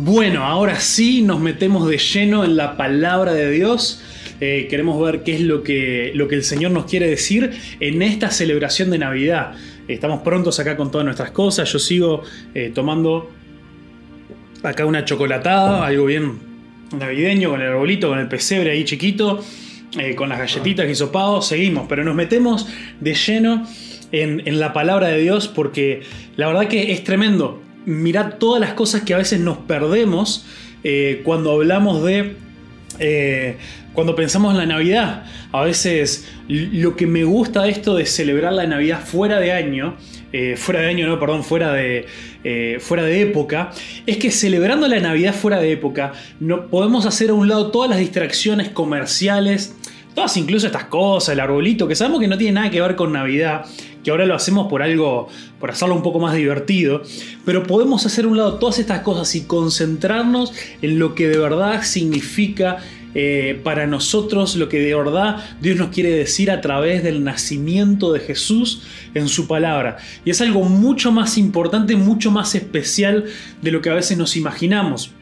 Bueno, ahora sí nos metemos de lleno en la palabra de Dios. Eh, queremos ver qué es lo que, lo que el Señor nos quiere decir en esta celebración de Navidad. Estamos prontos acá con todas nuestras cosas. Yo sigo eh, tomando acá una chocolatada, algo bien navideño, con el arbolito, con el pesebre ahí chiquito, eh, con las galletitas y sopados. Seguimos, pero nos metemos de lleno en, en la palabra de Dios porque la verdad que es tremendo mirad todas las cosas que a veces nos perdemos eh, cuando hablamos de... Eh, cuando pensamos en la Navidad, a veces lo que me gusta de esto de celebrar la Navidad fuera de año, eh, fuera de año, no, perdón, fuera de, fuera de época, es que celebrando la Navidad fuera de época, no, podemos hacer a un lado todas las distracciones comerciales, todas incluso estas cosas, el arbolito, que sabemos que no tiene nada que ver con Navidad, que ahora lo hacemos por algo, por hacerlo un poco más divertido, pero podemos hacer un lado todas estas cosas y concentrarnos en lo que de verdad significa eh, para nosotros lo que de verdad Dios nos quiere decir a través del nacimiento de Jesús en su palabra. Y es algo mucho más importante, mucho más especial de lo que a veces nos imaginamos.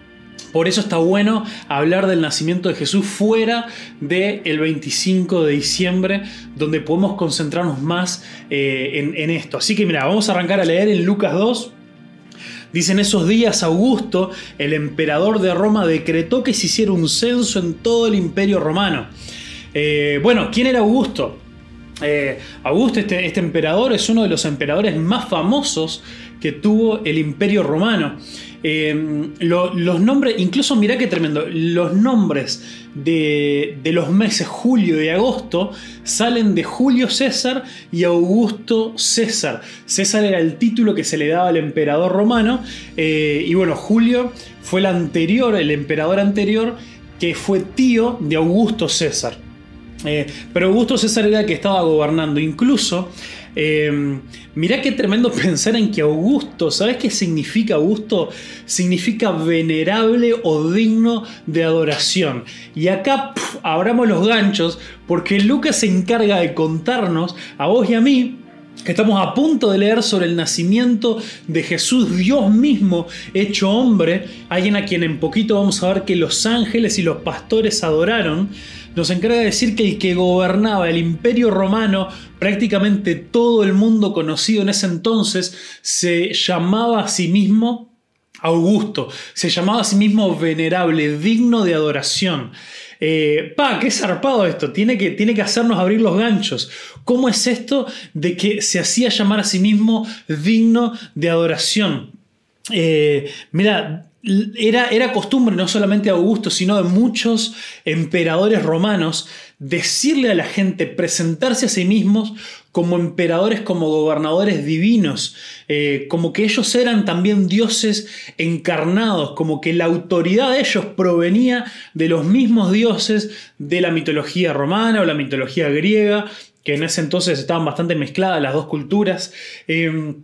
Por eso está bueno hablar del nacimiento de Jesús fuera del 25 de diciembre, donde podemos concentrarnos más eh, en, en esto. Así que mira, vamos a arrancar a leer en Lucas 2, Dicen esos días Augusto, el emperador de Roma, decretó que se hiciera un censo en todo el imperio romano. Eh, bueno, ¿quién era Augusto? Eh, Augusto, este, este, emperador, es uno de los emperadores más famosos que tuvo el imperio romano. Em, los nombres, incluso mirá qué tremendo, los nombres de, los meses julio y agosto salen de Julio César y Augusto César. César era el título que se le daba al emperador romano eh, y bueno, Julio fue el anterior, el emperador anterior que fue tío de Augusto César. Eh, pero Augusto César era el que estaba gobernando. Incluso eh, mirá qué tremendo pensar en que Augusto, ¿sabes qué significa Augusto? Significa venerable o digno de adoración. Y acá abramos los ganchos porque Lucas se encarga de contarnos a vos y a mí estamos a punto de leer sobre el nacimiento de Jesús, Dios mismo hecho hombre, alguien a quien en poquito vamos a ver que los ángeles y los pastores adoraron, nos encarga de decir que el que gobernaba el imperio romano, prácticamente todo el mundo conocido en ese entonces, se llamaba a sí mismo Augusto, se llamaba a sí mismo venerable, digno de adoración. Eh, pa, qué zarpado esto, tiene que, tiene que hacernos abrir los ganchos. ¿Cómo es esto de que se hacía llamar a sí mismo digno de adoración? Eh, mira, era, era, costumbre no solamente de Augusto, sino de muchos emperadores romanos decirle a la gente, presentarse a sí mismos como emperadores, como gobernadores divinos, eh, como que ellos eran también dioses encarnados, como que la autoridad de ellos provenía de los mismos dioses de la mitología romana o la mitología griega, que en ese entonces estaban bastante mezcladas las dos culturas. Eh,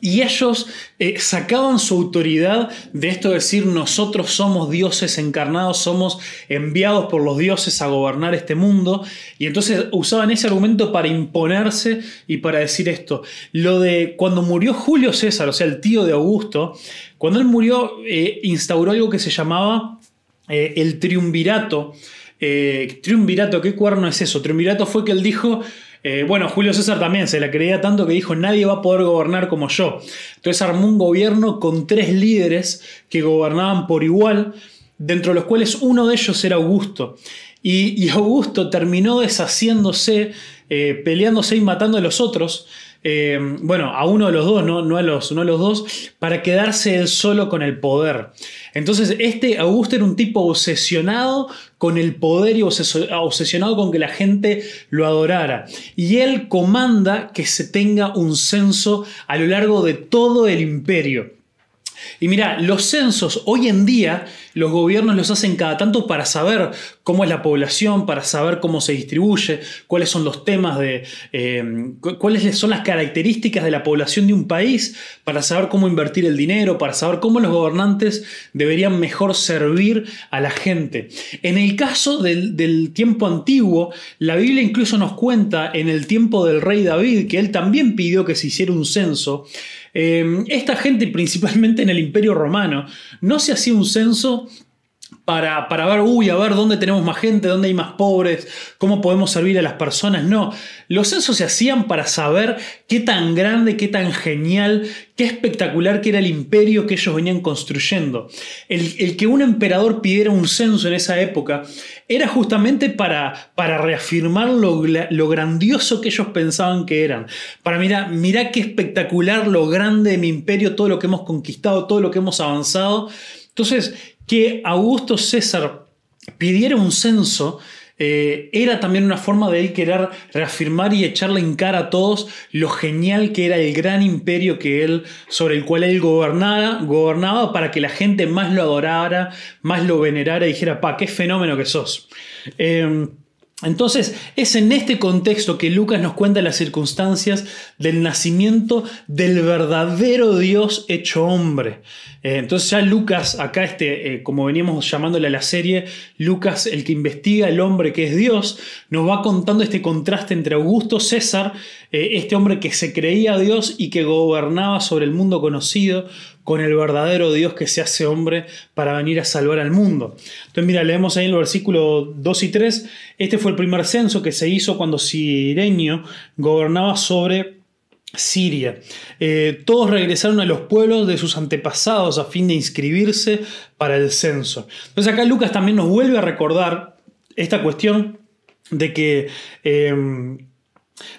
y ellos eh, sacaban su autoridad de esto de decir nosotros somos dioses encarnados, somos enviados por los dioses a gobernar este mundo. Y entonces usaban ese argumento para imponerse y para decir esto. Lo de cuando murió Julio César, o sea, el tío de Augusto, cuando él murió eh, instauró algo que se llamaba eh, el triunvirato. Triunvirato, ¿qué cuerno es eso? Triunvirato fue que él dijo eh, bueno, Julio César también se la creía tanto que dijo nadie va a poder gobernar como yo. Entonces armó un gobierno con tres líderes que gobernaban por igual, dentro de los cuales uno de ellos era Augusto. Y, Augusto terminó deshaciéndose, eh, peleándose y matando a los otros. Eh, bueno, a uno de los dos, ¿no? No, a los, no a los dos, para quedarse él solo con el poder. Entonces, este Augusto era un tipo obsesionado con el poder y obsesionado con que la gente lo adorara. Y él comanda que se tenga un censo a lo largo de todo el imperio. Y mira, los censos hoy en día los gobiernos los hacen cada tanto para saber cómo es la población, para saber cómo se distribuye, cuáles son los temas de, eh, cuáles son las características de la población de un país, para saber cómo invertir el dinero, para saber cómo los gobernantes deberían mejor servir a la gente. En el caso del, del tiempo antiguo, la Biblia incluso nos cuenta en el tiempo del rey David que él también pidió que se hiciera un censo. Eh, esta gente, principalmente en el Imperio Romano, no se hacía un censo para, para, ver, uy, a ver dónde tenemos más gente, dónde hay más pobres, cómo podemos servir a las personas. No, los censos se hacían para saber qué tan grande, qué tan genial, qué espectacular que era el imperio que ellos venían construyendo. El, que un emperador pidiera un censo en esa época era justamente para, para reafirmar lo, lo, grandioso que ellos pensaban que eran. Para mirar, mirá qué espectacular, lo grande de mi imperio, todo lo que hemos conquistado, todo lo que hemos avanzado. Entonces, que Augusto César pidiera un censo eh, era también una forma de él querer reafirmar y echarle en cara a todos lo genial que era el gran imperio que él, sobre el cual él gobernaba, gobernaba para que la gente más lo adorara, más lo venerara y dijera, pa, qué fenómeno que sos. Eh, entonces es en este contexto que Lucas nos cuenta las circunstancias del nacimiento del verdadero Dios hecho hombre. Eh, entonces ya Lucas, acá este, eh, como veníamos llamándole a la serie, Lucas, el que investiga el hombre que es Dios, nos va contando este contraste entre Augusto César, eh, este hombre que se creía Dios y que gobernaba sobre el mundo conocido, con el verdadero Dios que se hace hombre para venir a salvar al mundo. Entonces, mira, leemos ahí en el versículo 2 y 3, este fue el primer censo que se hizo cuando Sirenio gobernaba sobre Siria. Eh, todos regresaron a los pueblos de sus antepasados a fin de inscribirse para el censo. Entonces acá Lucas también nos vuelve a recordar esta cuestión de que... Eh,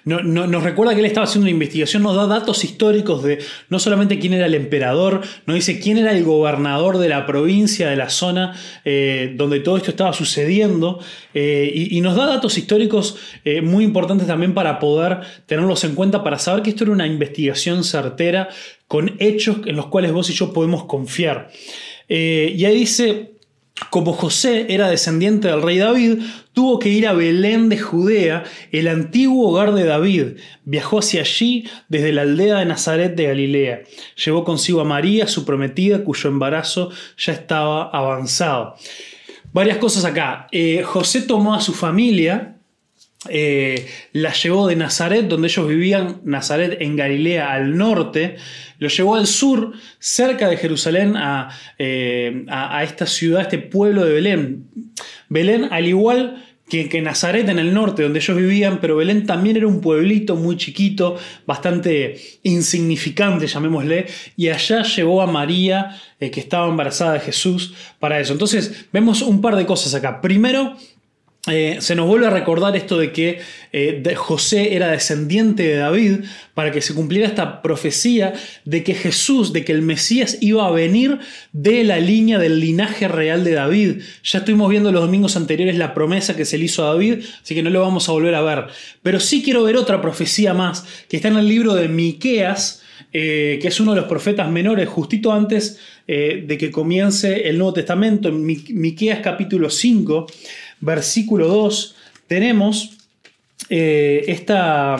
no, nos recuerda que él estaba haciendo una investigación, nos da datos históricos de no solamente quién era el emperador, nos dice quién era el gobernador de la provincia, de la zona eh, donde todo esto estaba sucediendo, eh, y, nos da datos históricos eh, muy importantes también para poder tenerlos en cuenta, para saber que esto era una investigación certera con hechos en los cuales vos y yo podemos confiar. y ahí dice, como José era descendiente del rey David, tuvo que ir a Belén de Judea, el antiguo hogar de David. Viajó hacia allí desde la aldea de Nazaret de Galilea. Llevó consigo a María, su prometida, cuyo embarazo ya estaba avanzado. Varias cosas acá. Eh, José tomó a su familia, eh, la llevó de Nazaret, donde ellos vivían, Nazaret en Galilea al norte, lo llevó al sur, cerca de Jerusalén, a, eh, a, esta ciudad, a este pueblo de Belén. Belén, al igual que, que, Nazaret en el norte, donde ellos vivían, pero Belén también era un pueblito muy chiquito, bastante insignificante, llamémosle, y allá llevó a María, eh, que estaba embarazada de Jesús, para eso. Entonces, vemos un par de cosas acá. Primero, eh, se nos vuelve a recordar esto de que eh, José era descendiente de David para que se cumpliera esta profecía de que Jesús, de que el Mesías iba a venir de la línea del linaje real de David. Ya estuvimos viendo los domingos anteriores la promesa que se le hizo a David, así que no lo vamos a volver a ver. Pero sí quiero ver otra profecía más que está en el libro de Miqueas, eh, que es uno de los profetas menores, justito antes de que comience el Nuevo Testamento, en Miqueas capítulo 5 versículo 2, tenemos eh, esta,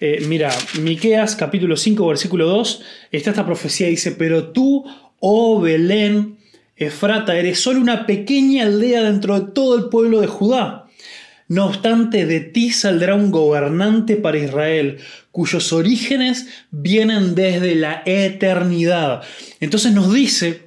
eh, mira, Miqueas capítulo 5, versículo 2, está esta profecía, dice, pero tú, oh Belén, Efrata, eres solo una pequeña aldea dentro de todo el pueblo de Judá. No obstante, de ti saldrá un gobernante para Israel, cuyos orígenes vienen desde la eternidad. Entonces nos dice,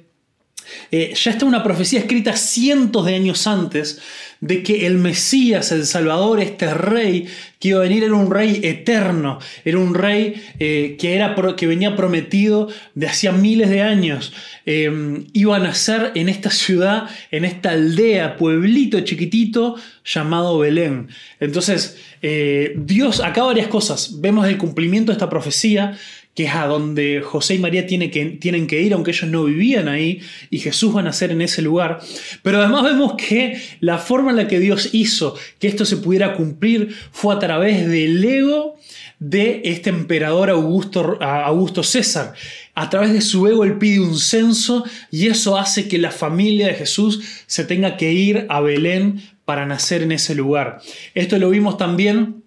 eh, ya está una profecía escrita cientos de años antes, de que el Mesías, el Salvador, este rey que iba a venir era un rey eterno, era un rey eh, que, era, que venía prometido de hacía miles de años. Em, iba a nacer en esta ciudad, en esta aldea, pueblito chiquitito llamado Belén. Entonces, eh, Dios, acá varias cosas. Vemos el cumplimiento de esta profecía que es a donde José y María tienen que, ir, aunque ellos no vivían ahí, y Jesús va a nacer en ese lugar. Pero además vemos que la forma en la que Dios hizo que esto se pudiera cumplir fue a través del ego de este emperador Augusto, Augusto César. A través de su ego él pide un censo y eso hace que la familia de Jesús se tenga que ir a Belén para nacer en ese lugar. Esto lo vimos también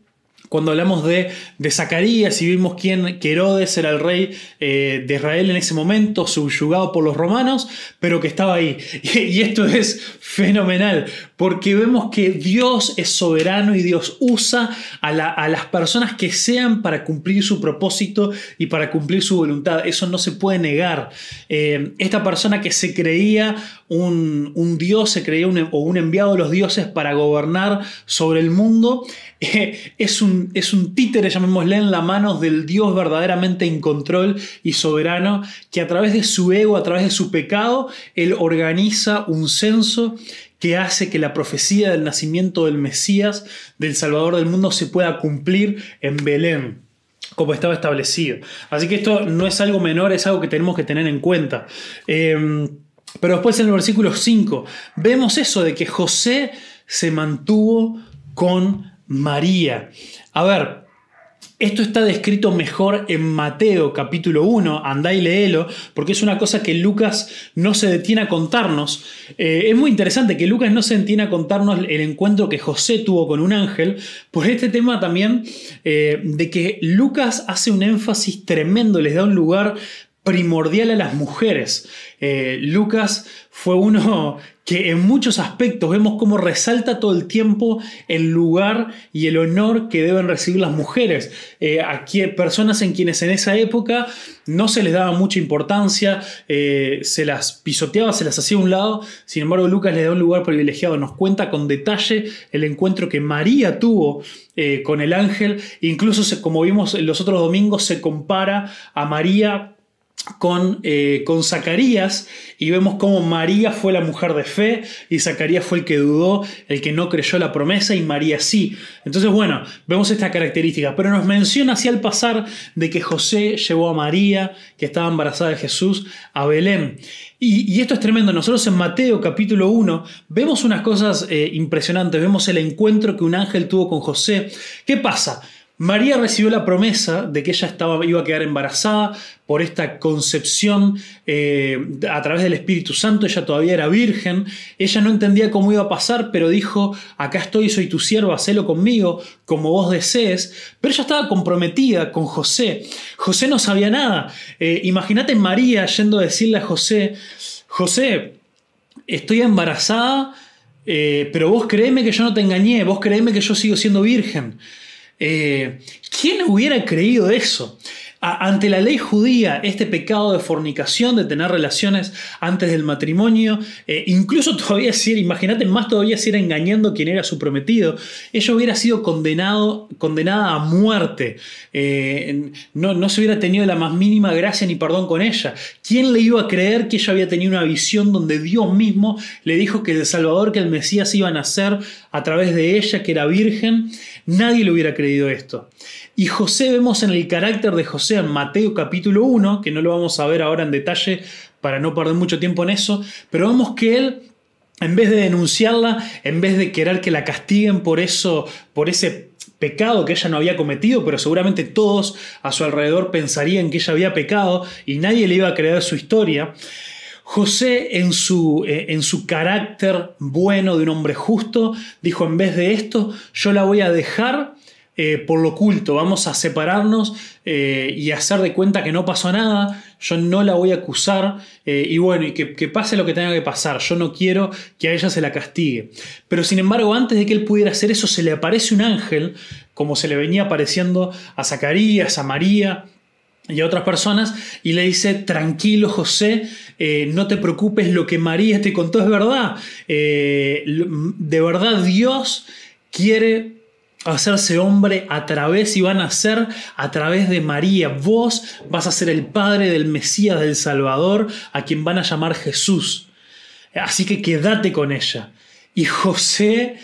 cuando hablamos de, Zacarías y vimos quién, que Herodes era el rey eh, de Israel en ese momento, subyugado por los romanos, pero que estaba ahí. Y, esto es fenomenal, porque vemos que Dios es soberano y Dios usa a, las personas que sean para cumplir su propósito y para cumplir su voluntad. Eso no se puede negar. Eh, esta persona que se creía un, dios, se creía un, o un enviado de los dioses para gobernar sobre el mundo, eh, es, un, es un títere, llamémosle, en la mano del Dios verdaderamente en control y soberano, que a través de su ego, a través de su pecado, él organiza un censo que hace que la profecía del nacimiento del Mesías, del Salvador del mundo, se pueda cumplir en Belén como estaba establecido. Así que esto no es algo menor, es algo que tenemos que tener en cuenta. Eh, pero después en el versículo 5 vemos eso de que José se mantuvo con María. A ver, esto está descrito mejor en Mateo capítulo 1, andá y léelo, porque es una cosa que Lucas no se detiene a contarnos. Eh, es muy interesante que Lucas no se detiene a contarnos el encuentro que José tuvo con un ángel, por este tema también eh, de que Lucas hace un énfasis tremendo, les da un lugar primordial a las mujeres. Eh, Lucas fue uno que en muchos aspectos vemos cómo resalta todo el tiempo el lugar y el honor que deben recibir las mujeres. Eh, aquí personas en quienes en esa época no se les daba mucha importancia, eh, se las pisoteaba, se las hacía a un lado. Sin embargo, Lucas le da un lugar privilegiado. Nos cuenta con detalle el encuentro que María tuvo con el ángel. Incluso, como vimos los otros domingos, se compara a María con, eh, con, Zacarías y vemos cómo María fue la mujer de fe y Zacarías fue el que dudó, el que no creyó la promesa y María sí. Entonces, bueno, vemos esta característica, pero nos menciona así al pasar de que José llevó a María, que estaba embarazada de Jesús, a Belén. Y, esto es tremendo. Nosotros en Mateo capítulo 1 vemos unas cosas eh, impresionantes, vemos el encuentro que un ángel tuvo con José. ¿Qué pasa? María recibió la promesa de que ella estaba, iba a quedar embarazada por esta concepción eh, a través del Espíritu Santo. Ella todavía era virgen. Ella no entendía cómo iba a pasar, pero dijo, acá estoy, soy tu sierva, hacelo conmigo como vos desees. Pero ella estaba comprometida con José. José no sabía nada. Eh, imagínate María yendo a decirle a José, José, estoy embarazada, eh, pero vos créeme que yo no te engañé, vos créeme que yo sigo siendo virgen. Eh, ¿Quién hubiera creído eso? Ante la ley judía, este pecado de fornicación, de tener relaciones antes del matrimonio, eh, incluso todavía si era, imagínate más todavía si era engañando quien era su prometido, ella hubiera sido condenado, condenada a muerte. Eh, no, no se hubiera tenido la más mínima gracia ni perdón con ella. ¿Quién le iba a creer que ella había tenido una visión donde Dios mismo le dijo que el Salvador, que el Mesías iba a nacer a través de ella, que era virgen? Nadie le hubiera creído esto. Y José vemos en el carácter de José en Mateo capítulo 1, que no lo vamos a ver ahora en detalle para no perder mucho tiempo en eso, pero vemos que él en vez de denunciarla, en vez de querer que la castiguen por eso, por ese pecado que ella no había cometido, pero seguramente todos a su alrededor pensarían que ella había pecado y nadie le iba a creer su historia. José en su, eh, en su carácter bueno de un hombre justo dijo, en vez de esto, yo la voy a dejar eh, por lo oculto, vamos a separarnos eh, y hacer de cuenta que no pasó nada, yo no la voy a acusar eh, y bueno, y que, pase lo que tenga que pasar, yo no quiero que a ella se la castigue. Pero sin embargo, antes de que él pudiera hacer eso, se le aparece un ángel, como se le venía apareciendo a Zacarías, a María, y a otras personas y le dice, tranquilo José, no te preocupes, lo que María te contó es verdad. de verdad Dios quiere hacerse hombre a través y van a ser a través de María. Vos vas a ser el padre del Mesías, del Salvador, a quien van a llamar Jesús. Así que quédate con ella. Y José,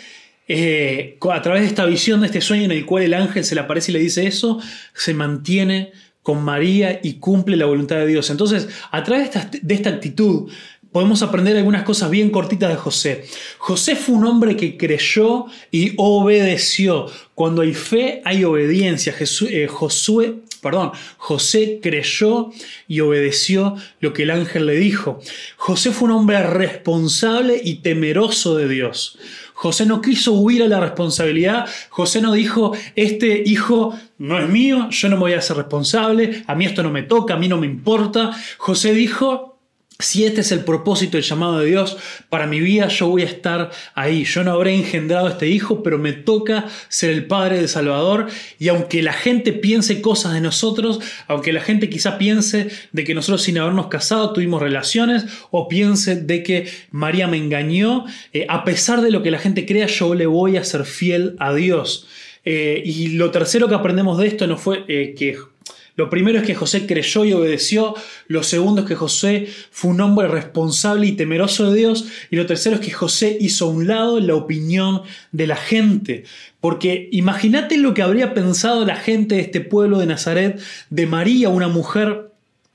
eh, a través de esta visión, de este sueño en el cual el ángel se le aparece y le dice eso, se mantiene con María y cumple la voluntad de Dios. Entonces, a través de esta actitud, podemos aprender algunas cosas bien cortitas de José. José fue un hombre que creyó y obedeció. Cuando hay fe, hay obediencia. Eh, Josué, Perdón, José creyó y obedeció lo que el ángel le dijo. José fue un hombre responsable y temeroso de Dios. José no quiso huir a la responsabilidad. José no dijo, este hijo no es mío, yo no me voy a ser responsable, a mí esto no me toca, a mí no me importa. José dijo, si este es el propósito, el llamado de Dios para mi vida, yo voy a estar ahí. Yo no habré engendrado a este hijo, pero me toca ser el padre del Salvador. Y aunque la gente piense cosas de nosotros, aunque la gente quizá piense de que nosotros sin habernos casado tuvimos relaciones, o piense de que María me engañó, eh, a pesar de lo que la gente crea, yo le voy a ser fiel a Dios. Eh, y lo tercero que aprendemos de esto no fue eh, que lo primero es que José creyó y obedeció, lo segundo es que José fue un hombre responsable y temeroso de Dios, y lo tercero es que José hizo a un lado la opinión de la gente. Porque imagínate lo que habría pensado la gente de este pueblo de Nazaret de María, una mujer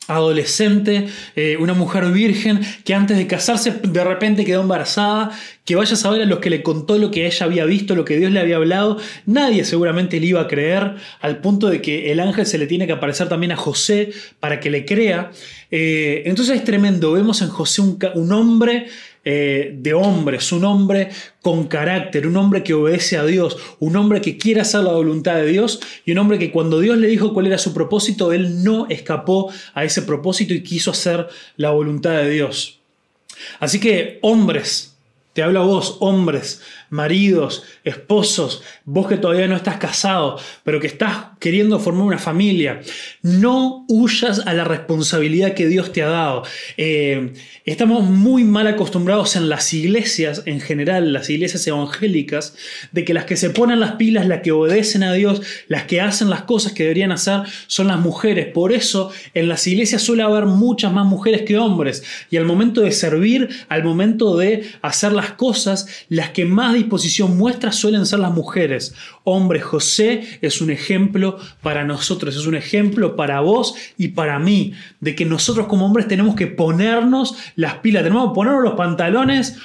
adolescente, eh, una mujer virgen que antes de casarse de repente quedó embarazada, que vaya a saber a los que le contó lo que ella había visto, lo que Dios le había hablado, nadie seguramente le iba a creer, al punto de que el ángel se le tiene que aparecer también a José para que le crea. Eh, entonces es tremendo, vemos en José un hombre eh, de hombres, un hombre con carácter, un hombre que obedece a Dios, un hombre que quiere hacer la voluntad de Dios y un hombre que cuando Dios le dijo cuál era su propósito, él no escapó a ese propósito y quiso hacer la voluntad de Dios. Así que hombres, te hablo a vos, hombres, maridos, esposos, vos que todavía no estás casado, pero que estás queriendo formar una familia, no huyas a la responsabilidad que Dios te ha dado. Eh, estamos muy mal acostumbrados en las iglesias, en general, las iglesias evangélicas, de que las que se ponen las pilas, las que obedecen a Dios, las que hacen las cosas que deberían hacer, son las mujeres. Por eso en las iglesias suele haber muchas más mujeres que hombres. Y al momento de servir, al momento de hacer las cosas, las que más disposición muestra suelen ser las mujeres. Hombre, José es un ejemplo para nosotros, es un ejemplo para vos y para mí, de que nosotros como hombres tenemos que ponernos las pilas, tenemos que ponernos los pantalones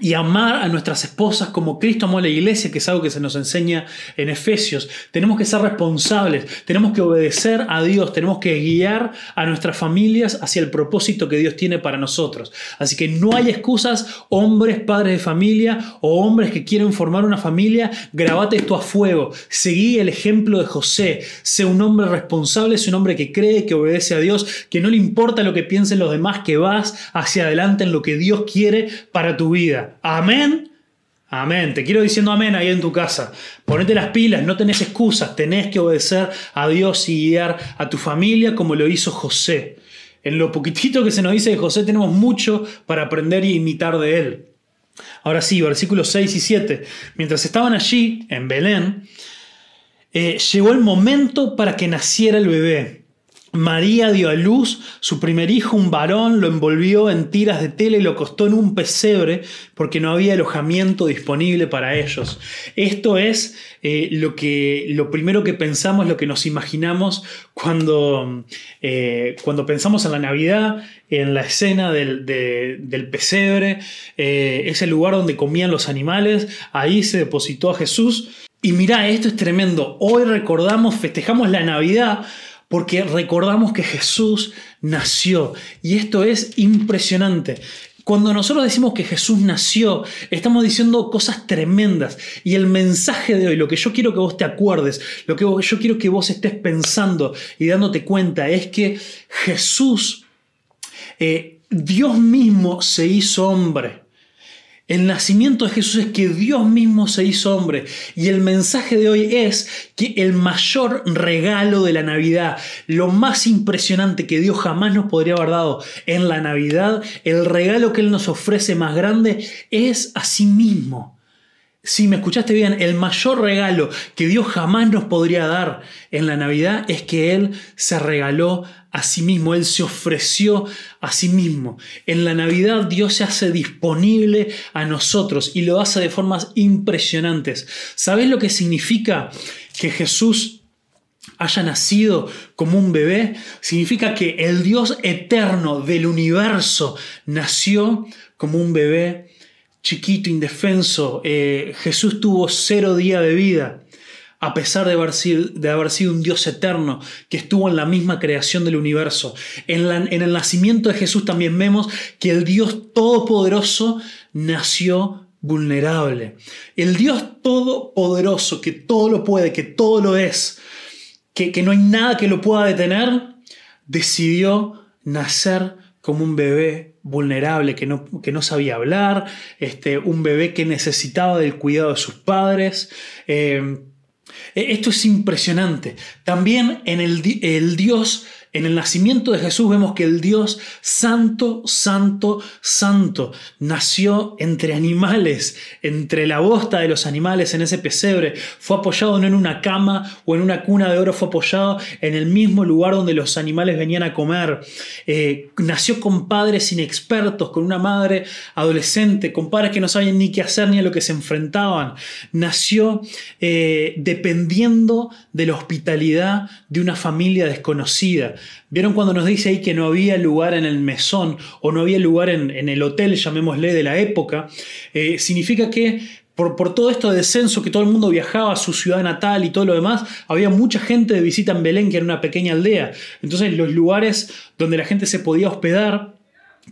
y amar a nuestras esposas como Cristo amó a la iglesia, que es algo que se nos enseña en Efesios. Tenemos que ser responsables, tenemos que obedecer a Dios, tenemos que guiar a nuestras familias hacia el propósito que Dios tiene para nosotros. Así que no hay excusas, hombres, padres de familia o hombres que quieren formar una familia, grabate esto a fuego, seguí el ejemplo de José, sé un hombre responsable, sé un hombre que cree, que obedece a Dios, que no le importa lo que piensen los demás, que vas hacia adelante en lo que Dios quiere para tu vida. Amén. Amén. Te quiero diciendo amén ahí en tu casa. Ponete las pilas, no tenés excusas, tenés que obedecer a Dios y guiar a tu familia como lo hizo José. En lo poquitito que se nos dice de José tenemos mucho para aprender y imitar de él. Ahora sí, versículos 6 y 7. Mientras estaban allí, en Belén, eh, llegó el momento para que naciera el bebé. María dio a luz su primer hijo, un varón, lo envolvió en tiras de tela y lo acostó en un pesebre porque no había alojamiento disponible para ellos. Esto es eh, lo, que, lo primero que pensamos, lo que nos imaginamos cuando, eh, cuando pensamos en la Navidad, en la escena del, pesebre, eh, ese lugar donde comían los animales, ahí se depositó a Jesús. Y mira, esto es tremendo. Hoy recordamos, festejamos la Navidad porque recordamos que Jesús nació. Y esto es impresionante. Cuando nosotros decimos que Jesús nació, estamos diciendo cosas tremendas. Y el mensaje de hoy, lo que yo quiero que vos te acuerdes, lo que yo quiero que vos estés pensando y dándote cuenta, es que Jesús, eh, Dios mismo se hizo hombre. El nacimiento de Jesús es que Dios mismo se hizo hombre. Y el mensaje de hoy es que el mayor regalo de la Navidad, lo más impresionante que Dios jamás nos podría haber dado en la Navidad, el regalo que Él nos ofrece más grande es a sí mismo. Si me escuchaste bien, el mayor regalo que Dios jamás nos podría dar en la Navidad es que Él se regaló a sí mismo, Él se ofreció a sí mismo. En la Navidad Dios se hace disponible a nosotros y lo hace de formas impresionantes. ¿Sabes lo que significa que Jesús haya nacido como un bebé? Significa que el Dios eterno del universo nació como un bebé chiquito, indefenso. Eh, Jesús tuvo cero día de vida. a pesar de haber, sido, de haber sido un Dios eterno que estuvo en la misma creación del universo. En, el nacimiento de Jesús también vemos que el Dios todopoderoso nació vulnerable. El Dios todopoderoso, que todo lo puede, que todo lo es, que, que no hay nada que lo pueda detener, decidió nacer como un bebé vulnerable que no, que no sabía hablar, este, un bebé que necesitaba del cuidado de sus padres. Eh, esto es impresionante. También en el, el Dios en el nacimiento de Jesús vemos que el Dios santo, santo, santo nació entre animales, entre la bosta de los animales en ese pesebre. Fue apoyado no en una cama o en una cuna de oro, fue apoyado en el mismo lugar donde los animales venían a comer. Eh, nació con padres inexpertos, con una madre adolescente, con padres que no sabían ni qué hacer ni a lo que se enfrentaban. Nació eh, dependiendo de la hospitalidad de una familia desconocida. ¿Vieron cuando nos dice ahí que no había lugar en el mesón o no había lugar en, el hotel, llamémosle, de la época? Eh, significa que por, por, todo esto de descenso, que todo el mundo viajaba a su ciudad natal y todo lo demás, había mucha gente de visita en Belén, que era una pequeña aldea. Entonces los lugares donde la gente se podía hospedar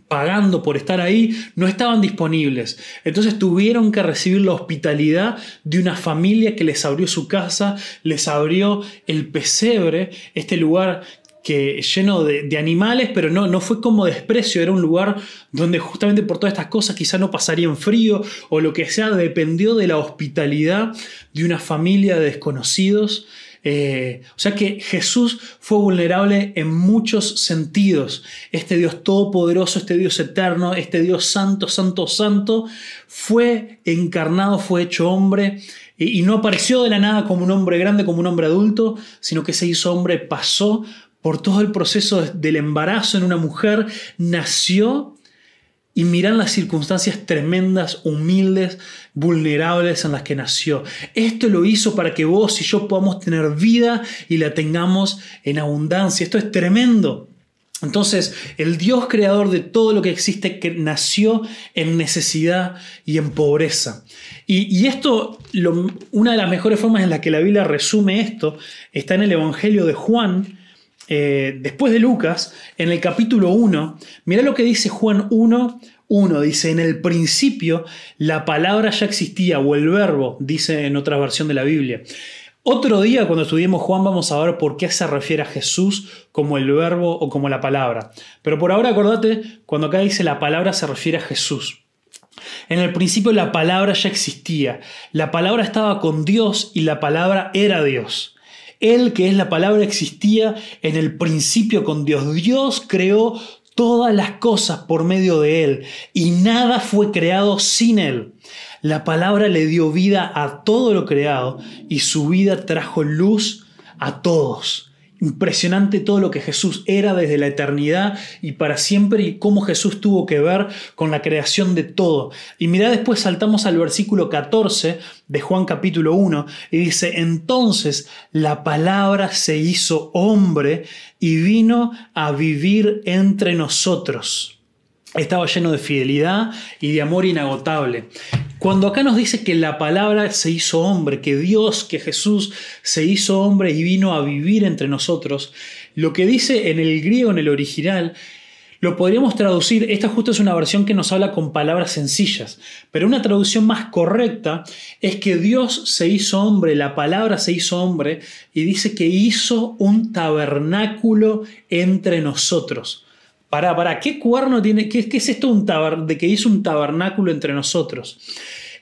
pagando por estar ahí, no estaban disponibles. Entonces tuvieron que recibir la hospitalidad de una familia que les abrió su casa, les abrió el pesebre, este lugar que lleno de, animales, pero no, no fue como desprecio, era un lugar donde justamente por todas estas cosas quizá no pasarían frío o lo que sea, dependió de la hospitalidad de una familia de desconocidos. Eh, o sea que Jesús fue vulnerable en muchos sentidos. Este Dios todopoderoso, este Dios eterno, este Dios santo, santo, santo, fue encarnado, fue hecho hombre y no apareció de la nada como un hombre grande, como un hombre adulto, sino que se hizo hombre, pasó por todo el proceso del embarazo en una mujer, nació y miran las circunstancias tremendas, humildes, vulnerables en las que nació. Esto lo hizo para que vos y yo podamos tener vida y la tengamos en abundancia. Esto es tremendo. Entonces, el Dios creador de todo lo que existe, que nació en necesidad y en pobreza. Y, esto, una de las mejores formas en las que la Biblia resume esto, está en el Evangelio de Juan, eh, después de Lucas, en el capítulo 1, mira lo que dice Juan 1, 1, dice, en el principio la palabra ya existía, o el verbo, dice en otra versión de la Biblia. Otro día, cuando estudiemos Juan, vamos a ver por qué se refiere a Jesús como el verbo o como la palabra. Pero por ahora acordate, cuando acá dice la palabra se refiere a Jesús. En el principio la palabra ya existía, la palabra estaba con Dios y la palabra era Dios. Él, que es la palabra, existía en el principio con Dios. Dios creó todas las cosas por medio de Él y nada fue creado sin Él. La palabra le dio vida a todo lo creado y su vida trajo luz a todos. Impresionante todo lo que Jesús era desde la eternidad y para siempre y cómo Jesús tuvo que ver con la creación de todo. Y mira después saltamos al versículo 14 de Juan capítulo 1 y dice, entonces la palabra se hizo hombre y vino a vivir entre nosotros. Estaba lleno de fidelidad y de amor inagotable. Cuando acá nos dice que la palabra se hizo hombre, que Dios, que Jesús se hizo hombre y vino a vivir entre nosotros, lo que dice en el griego, en el original, lo podríamos traducir, esta justo es una versión que nos habla con palabras sencillas, pero una traducción más correcta es que Dios se hizo hombre, la palabra se hizo hombre y dice que hizo un tabernáculo entre nosotros. Para, para, ¿qué cuerno tiene? ¿Qué, qué es esto un de que hizo un tabernáculo entre nosotros?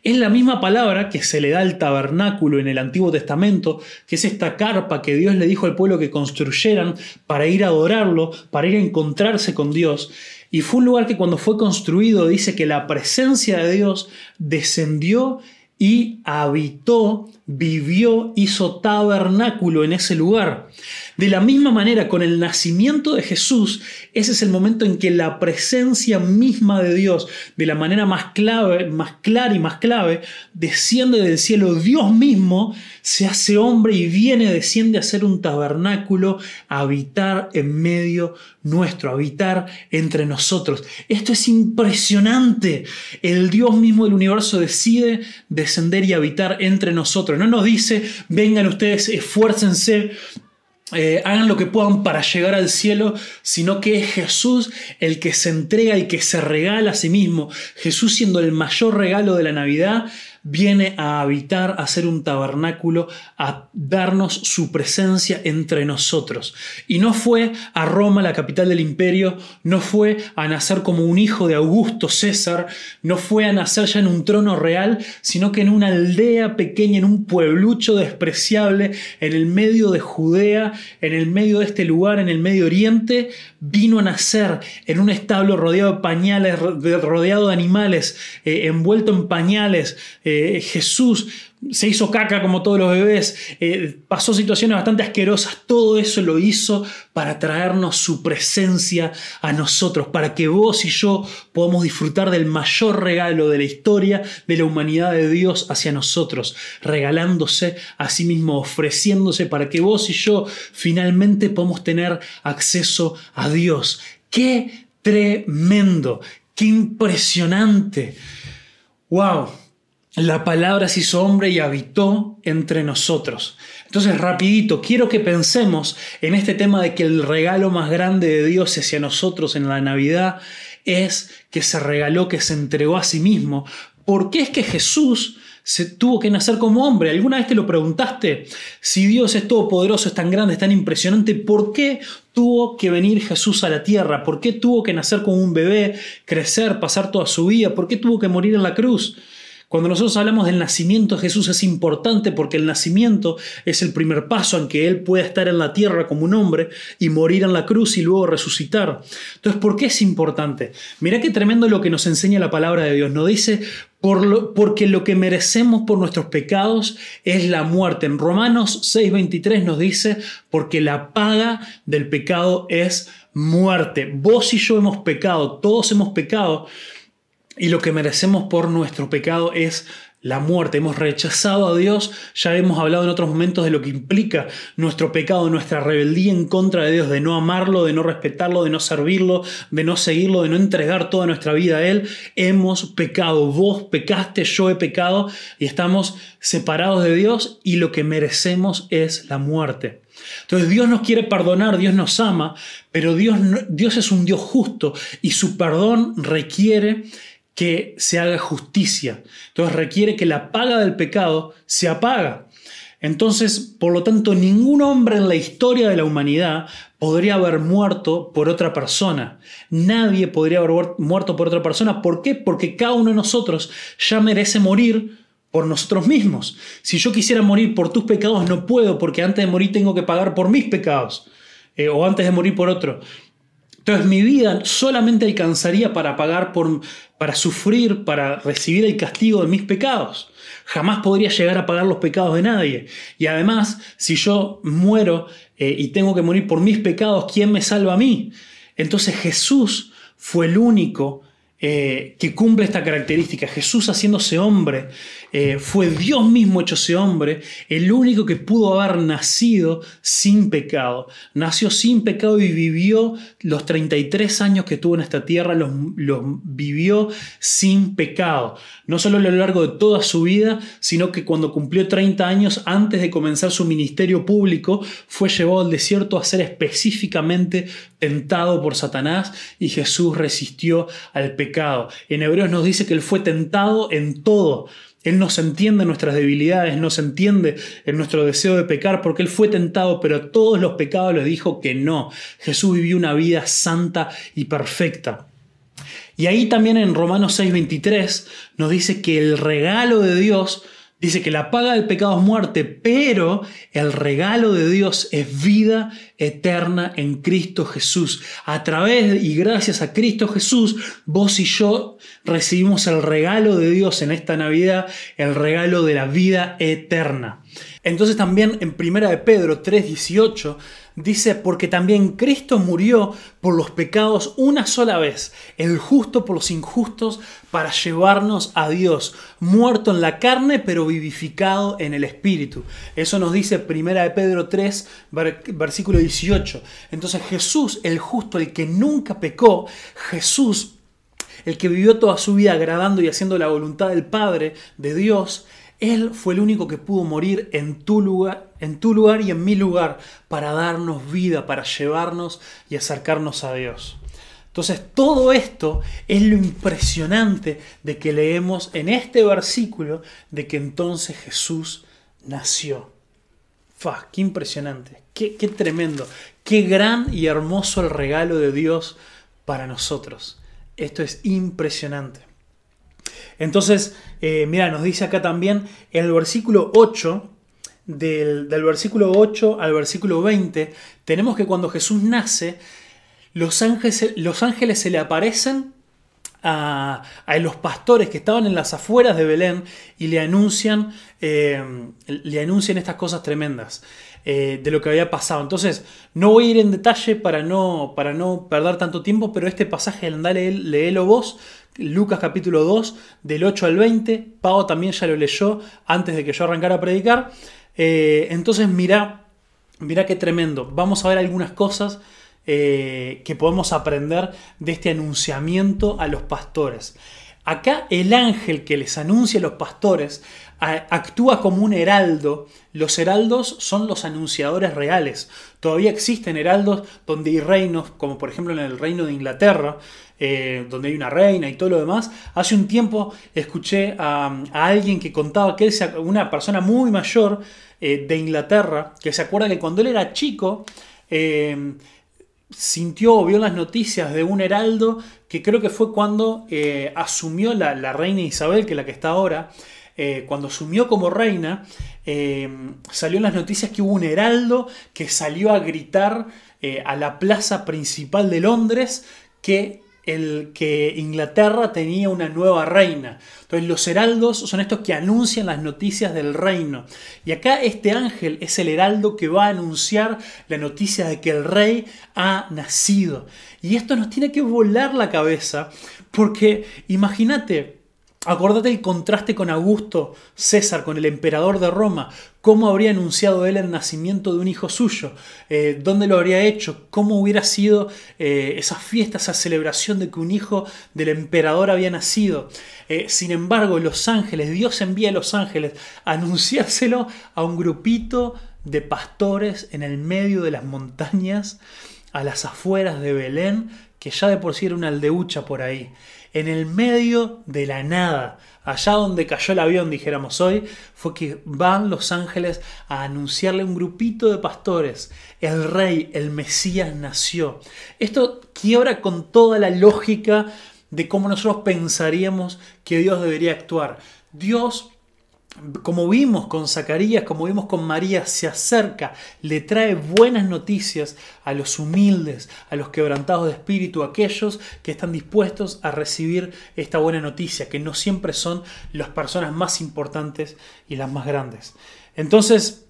Es la misma palabra que se le da al tabernáculo en el Antiguo Testamento, que es esta carpa que Dios le dijo al pueblo que construyeran para ir a adorarlo, para ir a encontrarse con Dios. Y fue un lugar que cuando fue construido dice que la presencia de Dios descendió y habitó, vivió, hizo tabernáculo en ese lugar. De la misma manera, con el nacimiento de Jesús, ese es el momento en que la presencia misma de Dios, de la manera más clave, más clara y más clave, desciende del cielo. Dios mismo se hace hombre y viene, desciende a ser un tabernáculo, a habitar en medio nuestro, a habitar entre nosotros. Esto es impresionante. El Dios mismo del universo decide descender y habitar entre nosotros. No nos dice, vengan ustedes, esfuércense eh, hagan lo que puedan para llegar al cielo, sino que es Jesús el que se entrega, y que se regala a sí mismo. Jesús siendo el mayor regalo de la Navidad, viene a habitar, a ser un tabernáculo, a darnos su presencia entre nosotros. Y no fue a Roma, la capital del imperio, no fue a nacer como un hijo de Augusto César, no fue a nacer ya en un trono real, sino que en una aldea pequeña, en un pueblucho despreciable, en el medio de Judea, en el medio de este lugar, en el Medio Oriente, vino a nacer en un establo rodeado de pañales, rodeado de animales, eh, envuelto en pañales. Jesús se hizo caca como todos los bebés, eh, pasó situaciones bastante asquerosas, todo eso lo hizo para traernos su presencia a nosotros, para que vos y yo podamos disfrutar del mayor regalo de la historia de la humanidad de Dios hacia nosotros, regalándose a sí mismo, ofreciéndose para que vos y yo finalmente podamos tener acceso a Dios. ¡Qué tremendo! ¡Qué impresionante! ¡Wow! La palabra se hizo hombre y habitó entre nosotros. Entonces, rapidito, quiero que pensemos en este tema de que el regalo más grande de Dios hacia nosotros en la Navidad es que se regaló, que se entregó a sí mismo. ¿Por qué es que Jesús se tuvo que nacer como hombre? ¿Alguna vez te lo preguntaste? Si Dios es todopoderoso, es tan grande, es tan impresionante, ¿por qué tuvo que venir Jesús a la tierra? ¿Por qué tuvo que nacer como un bebé, crecer, pasar toda su vida? ¿Por qué tuvo que morir en la cruz? Cuando nosotros hablamos del nacimiento de Jesús es importante porque el nacimiento es el primer paso en que Él pueda estar en la tierra como un hombre y morir en la cruz y luego resucitar. Entonces, ¿por qué es importante? Mira qué tremendo lo que nos enseña la palabra de Dios. Nos dice, por porque lo que merecemos por nuestros pecados es la muerte. En Romanos 6:23 nos dice, porque la paga del pecado es muerte. Vos y yo hemos pecado, todos hemos pecado. Y lo que merecemos por nuestro pecado es la muerte. Hemos rechazado a Dios. Ya hemos hablado en otros momentos de lo que implica nuestro pecado, nuestra rebeldía en contra de Dios, de no amarlo, de no respetarlo, de no servirlo, de no seguirlo, de no entregar toda nuestra vida a Él. Hemos pecado. Vos pecaste, yo he pecado y estamos separados de Dios y lo que merecemos es la muerte. Entonces Dios nos quiere perdonar, Dios nos ama, pero Dios, Dios es un Dios justo y su perdón requiere que se haga justicia. Entonces requiere que la paga del pecado se apaga. Entonces, por lo tanto, ningún hombre en la historia de la humanidad podría haber muerto por otra persona. Nadie podría haber muerto por otra persona. ¿Por qué? Porque cada uno de nosotros ya merece morir por nosotros mismos. Si yo quisiera morir por tus pecados, no puedo, porque antes de morir tengo que pagar por mis pecados. Eh, o antes de morir por otro. Entonces mi vida solamente alcanzaría para pagar por, para sufrir, para recibir el castigo de mis pecados. Jamás podría llegar a pagar los pecados de nadie. Y además, si yo muero eh, y tengo que morir por mis pecados, ¿quién me salva a mí? Entonces Jesús fue el único eh, que cumple esta característica. Jesús haciéndose hombre, eh, fue Dios mismo hechose hombre, el único que pudo haber nacido sin pecado. Nació sin pecado y vivió los 33 años que tuvo en esta tierra, los, los vivió sin pecado. No solo a lo largo de toda su vida, sino que cuando cumplió 30 años, antes de comenzar su ministerio público, fue llevado al desierto a ser específicamente tentado por Satanás y Jesús resistió al pecado en Hebreos nos dice que Él fue tentado en todo. Él nos entiende en nuestras debilidades, nos entiende en nuestro deseo de pecar, porque Él fue tentado, pero a todos los pecados le dijo que no. Jesús vivió una vida santa y perfecta. Y ahí también en Romanos 6:23 nos dice que el regalo de Dios Dice que la paga del pecado es muerte, pero el regalo de Dios es vida eterna en Cristo Jesús. A través y gracias a Cristo Jesús, vos y yo recibimos el regalo de Dios en esta Navidad, el regalo de la vida eterna. Entonces también en 1 de Pedro 3:18 dice, porque también Cristo murió por los pecados una sola vez, el justo por los injustos, para llevarnos a Dios, muerto en la carne, pero vivificado en el Espíritu. Eso nos dice 1 de Pedro 3, versículo 18. Entonces Jesús, el justo, el que nunca pecó, Jesús, el que vivió toda su vida agradando y haciendo la voluntad del Padre, de Dios, él fue el único que pudo morir en tu lugar, en tu lugar y en mi lugar para darnos vida, para llevarnos y acercarnos a Dios. Entonces, todo esto es lo impresionante de que leemos en este versículo de que entonces Jesús nació. Fa, qué impresionante, qué tremendo, qué gran y hermoso el regalo de Dios para nosotros. Esto es impresionante. Entonces, eh, mira, nos dice acá también en el versículo 8, del, versículo 8 al versículo 20, tenemos que cuando Jesús nace, los ángeles, los ángeles se le aparecen a, los pastores que estaban en las afueras de Belén y le anuncian, eh, le anuncian estas cosas tremendas. Eh, de lo que había pasado. Entonces, no voy a ir en detalle para no, para no perder tanto tiempo, pero este pasaje, andá, léelo vos, Lucas capítulo 2, del 8 al 20. Pau también ya lo leyó antes de que yo arrancara a predicar. Eh, entonces, mira, mira qué tremendo. Vamos a ver algunas cosas eh, que podemos aprender de este anunciamiento a los pastores. Acá el ángel que les anuncia a los pastores actúa como un heraldo. Los heraldos son los anunciadores reales. Todavía existen heraldos donde hay reinos, como por ejemplo en el reino de Inglaterra, eh, donde hay una reina y todo lo demás. Hace un tiempo escuché a, alguien que contaba que él, una persona muy mayor eh, de Inglaterra, que se acuerda que cuando él era chico, eh, sintió o vio las noticias de un heraldo que creo que fue cuando asumió la, la reina Isabel, que es la que está ahora, eh, cuando asumió como reina, eh, salió en las noticias que hubo un heraldo que salió a gritar eh, a la plaza principal de Londres que, el, que Inglaterra tenía una nueva reina. Entonces los heraldos son estos que anuncian las noticias del reino. Y acá este ángel es el heraldo que va a anunciar la noticia de que el rey ha nacido. Y esto nos tiene que volar la cabeza porque imagínate, Acordate el contraste con Augusto César, con el emperador de Roma, cómo habría anunciado él el nacimiento de un hijo suyo, eh, dónde lo habría hecho, cómo hubiera sido eh, esa fiesta, esa celebración de que un hijo del emperador había nacido. Eh, sin embargo, los ángeles, Dios envía a los ángeles a anunciárselo a un grupito de pastores en el medio de las montañas, a las afueras de Belén, que ya de por sí era una aldeucha por ahí en el medio de la nada, allá donde cayó el avión, dijéramos hoy, fue que van los ángeles a anunciarle un grupito de pastores, el rey, el Mesías nació. Esto quiebra con toda la lógica de cómo nosotros pensaríamos que Dios debería actuar. Dios como vimos con Zacarías, como vimos con María, se acerca, le trae buenas noticias a los humildes, a los quebrantados de espíritu, a aquellos que están dispuestos a recibir esta buena noticia, que no siempre son las personas más importantes y las más grandes. Entonces,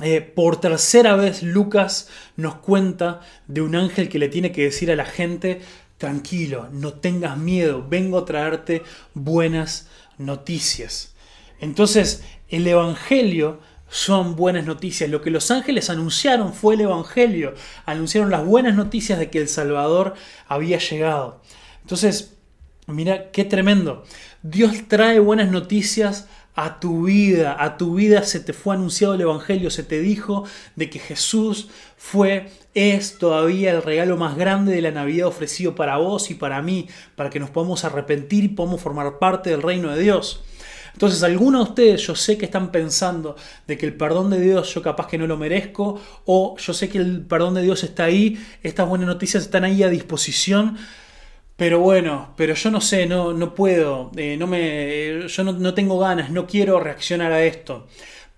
eh, por tercera vez Lucas nos cuenta de un ángel que le tiene que decir a la gente, tranquilo, no tengas miedo, vengo a traerte buenas noticias. Entonces, el Evangelio son buenas noticias. Lo que los ángeles anunciaron fue el Evangelio. Anunciaron las buenas noticias de que el Salvador había llegado. Entonces, mira qué tremendo. Dios trae buenas noticias a tu vida. A tu vida se te fue anunciado el Evangelio. Se te dijo de que Jesús fue, es todavía el regalo más grande de la Navidad ofrecido para vos y para mí. Para que nos podamos arrepentir y podamos formar parte del reino de Dios. Entonces, algunos de ustedes yo sé que están pensando de que el perdón de Dios yo capaz que no lo merezco, o yo sé que el perdón de Dios está ahí, estas buenas noticias están ahí a disposición. Pero bueno, pero yo no sé, no, no puedo, eh, no me, yo no, no tengo ganas, no quiero reaccionar a esto.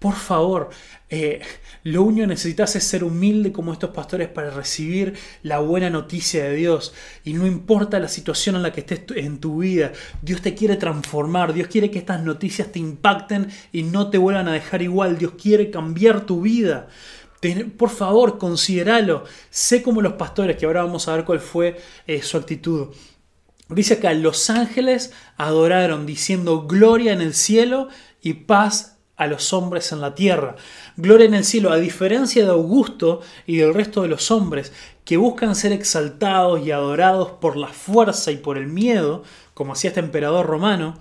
Por favor, eh, lo único que necesitas es ser humilde como estos pastores para recibir la buena noticia de Dios. Y no importa la situación en la que estés en tu vida, Dios te quiere transformar, Dios quiere que estas noticias te impacten y no te vuelvan a dejar igual, Dios quiere cambiar tu vida. Por favor, considéralo. Sé como los pastores, que ahora vamos a ver cuál fue eh, su actitud. Dice acá, los ángeles adoraron diciendo gloria en el cielo y paz a los hombres en la tierra. Gloria en el cielo, a diferencia de Augusto y del resto de los hombres que buscan ser exaltados y adorados por la fuerza y por el miedo, como hacía este emperador romano,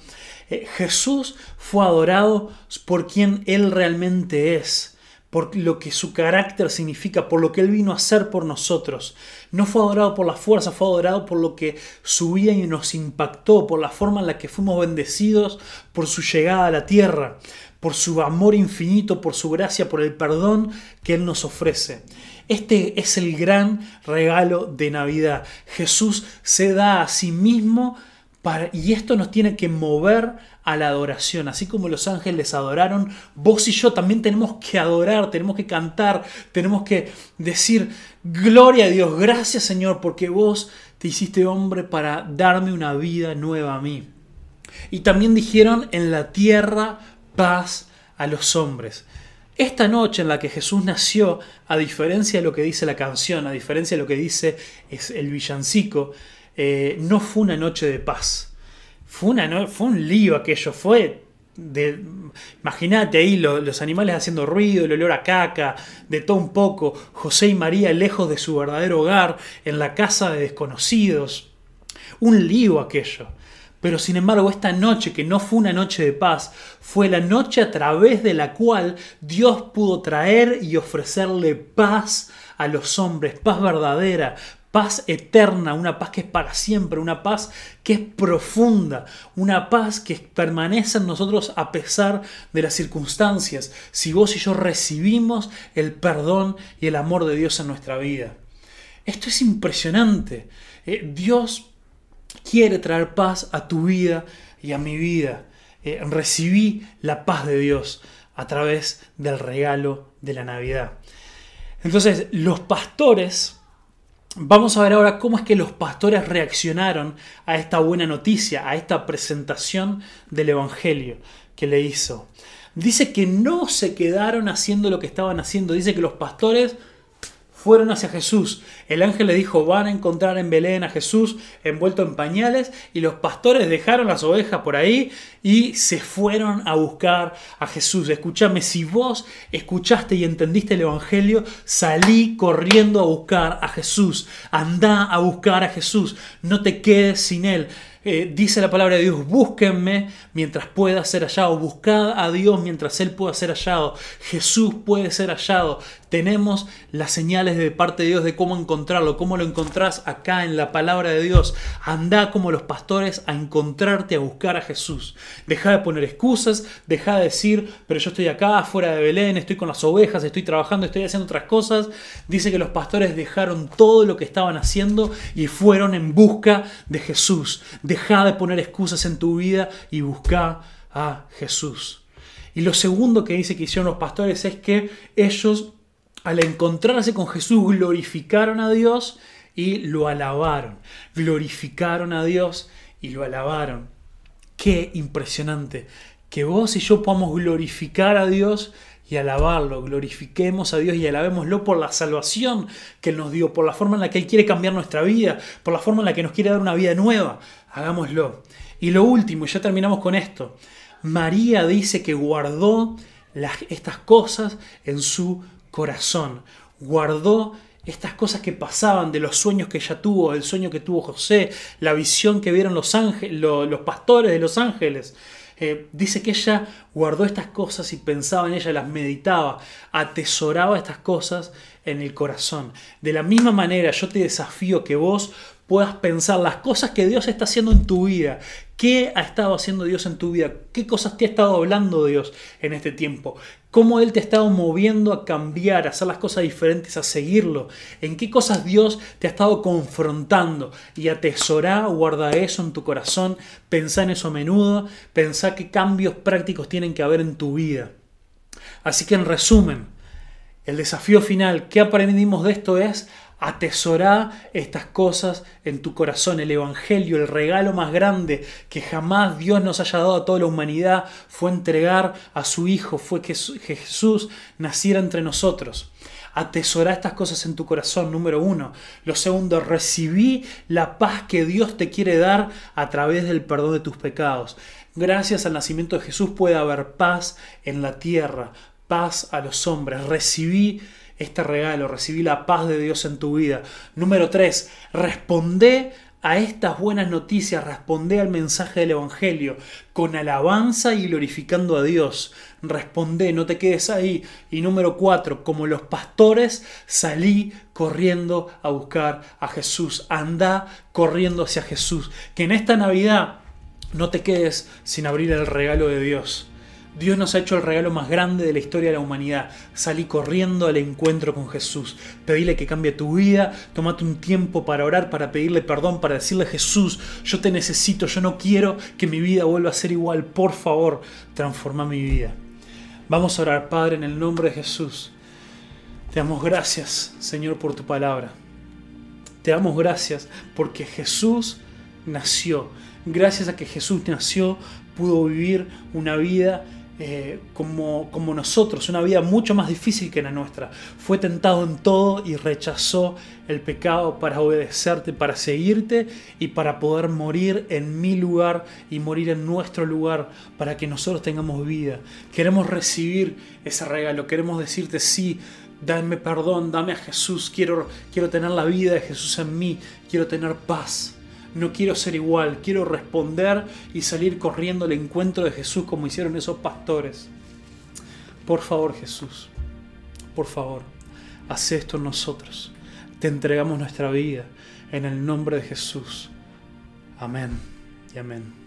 eh, Jesús fue adorado por quien Él realmente es por lo que su carácter significa, por lo que Él vino a hacer por nosotros. No fue adorado por la fuerza, fue adorado por lo que su vida nos impactó, por la forma en la que fuimos bendecidos, por su llegada a la tierra, por su amor infinito, por su gracia, por el perdón que Él nos ofrece. Este es el gran regalo de Navidad. Jesús se da a sí mismo para, y esto nos tiene que mover a la adoración. Así como los ángeles adoraron, vos y yo también tenemos que adorar, tenemos que cantar, tenemos que decir, gloria a Dios, gracias Señor, porque vos te hiciste hombre para darme una vida nueva a mí. Y también dijeron, en la tierra paz a los hombres. Esta noche en la que Jesús nació, a diferencia de lo que dice la canción, a diferencia de lo que dice el villancico, eh, no fue una noche de paz fue, una, fue un lío aquello, fue imagínate ahí los animales haciendo ruido, el olor a caca, de todo un poco, José y María lejos de su verdadero hogar, en la casa de desconocidos. Un lío aquello. Pero sin embargo, esta noche, que no fue una noche de paz, fue la noche a través de la cual Dios pudo traer y ofrecerle paz a los hombres, paz verdadera, paz eterna, una paz que es para siempre, una paz que es profunda, una paz que permanece en nosotros a pesar de las circunstancias, si vos y yo recibimos el perdón y el amor de Dios en nuestra vida. Esto es impresionante. Eh, Dios quiere traer paz a tu vida y a mi vida. Eh, recibí la paz de Dios a través del regalo de la Navidad. Entonces, los pastores Vamos a ver ahora cómo es que los pastores reaccionaron a esta buena noticia, a esta presentación del Evangelio que le hizo. Dice que no se quedaron haciendo lo que estaban haciendo, dice que los pastores fueron hacia Jesús. El ángel le dijo, van a encontrar en Belén a Jesús envuelto en pañales y los pastores dejaron las ovejas por ahí y se fueron a buscar a Jesús. Escúchame, si vos escuchaste y entendiste el Evangelio, salí corriendo a buscar a Jesús. Anda a buscar a Jesús. No te quedes sin Él. Eh, dice la palabra de Dios, búsquenme mientras pueda ser hallado, buscad a Dios mientras Él pueda ser hallado, Jesús puede ser hallado. Tenemos las señales de parte de Dios de cómo encontrarlo, cómo lo encontrás acá en la palabra de Dios. Anda como los pastores a encontrarte, a buscar a Jesús. Deja de poner excusas, deja de decir, pero yo estoy acá, fuera de Belén, estoy con las ovejas, estoy trabajando, estoy haciendo otras cosas. Dice que los pastores dejaron todo lo que estaban haciendo y fueron en busca de Jesús Deja de poner excusas en tu vida y busca a Jesús. Y lo segundo que dice que hicieron los pastores es que ellos, al encontrarse con Jesús, glorificaron a Dios y lo alabaron. Glorificaron a Dios y lo alabaron. Qué impresionante que vos y yo podamos glorificar a Dios y alabarlo, glorifiquemos a Dios y alabémoslo por la salvación que Él nos dio, por la forma en la que Él quiere cambiar nuestra vida, por la forma en la que nos quiere dar una vida nueva. Hagámoslo. Y lo último, y ya terminamos con esto, María dice que guardó estas cosas en su corazón, guardó estas cosas que pasaban de los sueños que ella tuvo, el sueño que tuvo José, la visión que vieron los, los pastores de los ángeles. Eh, dice que ella guardó estas cosas y pensaba en ellas, las meditaba, atesoraba estas cosas en el corazón. De la misma manera, yo te desafío que vos puedas pensar las cosas que Dios está haciendo en tu vida. ¿Qué ha estado haciendo Dios en tu vida? ¿Qué cosas te ha estado hablando Dios en este tiempo? ¿Cómo Él te ha estado moviendo a cambiar, a hacer las cosas diferentes, a seguirlo? ¿En qué cosas Dios te ha estado confrontando? Y atesora, guarda eso en tu corazón, pensá en eso a menudo, pensá qué cambios prácticos tienen que haber en tu vida. Así que en resumen, el desafío final que aprendimos de esto es atesorar estas cosas en tu corazón. El Evangelio, el regalo más grande que jamás Dios nos haya dado a toda la humanidad fue entregar a su Hijo, fue que Jesús naciera entre nosotros. Atesorar estas cosas en tu corazón, número uno. Lo segundo, recibí la paz que Dios te quiere dar a través del perdón de tus pecados. Gracias al nacimiento de Jesús puede haber paz en la tierra, paz a los hombres. Recibí este regalo, recibí la paz de Dios en tu vida. Número 3, responde a estas buenas noticias, responde al mensaje del Evangelio con alabanza y glorificando a Dios. Responde, no te quedes ahí. Y número 4, como los pastores, salí corriendo a buscar a Jesús. Anda corriendo hacia Jesús. Que en esta Navidad no te quedes sin abrir el regalo de Dios. Dios nos ha hecho el regalo más grande de la historia de la humanidad. Salí corriendo al encuentro con Jesús. Pedile que cambie tu vida. Tómate un tiempo para orar, para pedirle perdón, para decirle Jesús, yo te necesito, yo no quiero que mi vida vuelva a ser igual. Por favor, transforma mi vida. Vamos a orar, Padre, en el nombre de Jesús. Te damos gracias, Señor, por tu palabra. Te damos gracias porque Jesús nació. Gracias a que Jesús nació, pudo vivir una vida eh, como, como nosotros, una vida mucho más difícil que la nuestra. Fue tentado en todo y rechazó el pecado para obedecerte, para seguirte y para poder morir en mi lugar y morir en nuestro lugar para que nosotros tengamos vida. Queremos recibir ese regalo, queremos decirte sí. Dame perdón, dame a Jesús, quiero, quiero tener la vida de Jesús en mí, quiero tener paz no quiero ser igual, quiero responder y salir corriendo al encuentro de Jesús como hicieron esos pastores. Por favor Jesús, por favor, haz esto en nosotros. Te entregamos nuestra vida en el nombre de Jesús. Amén y amén.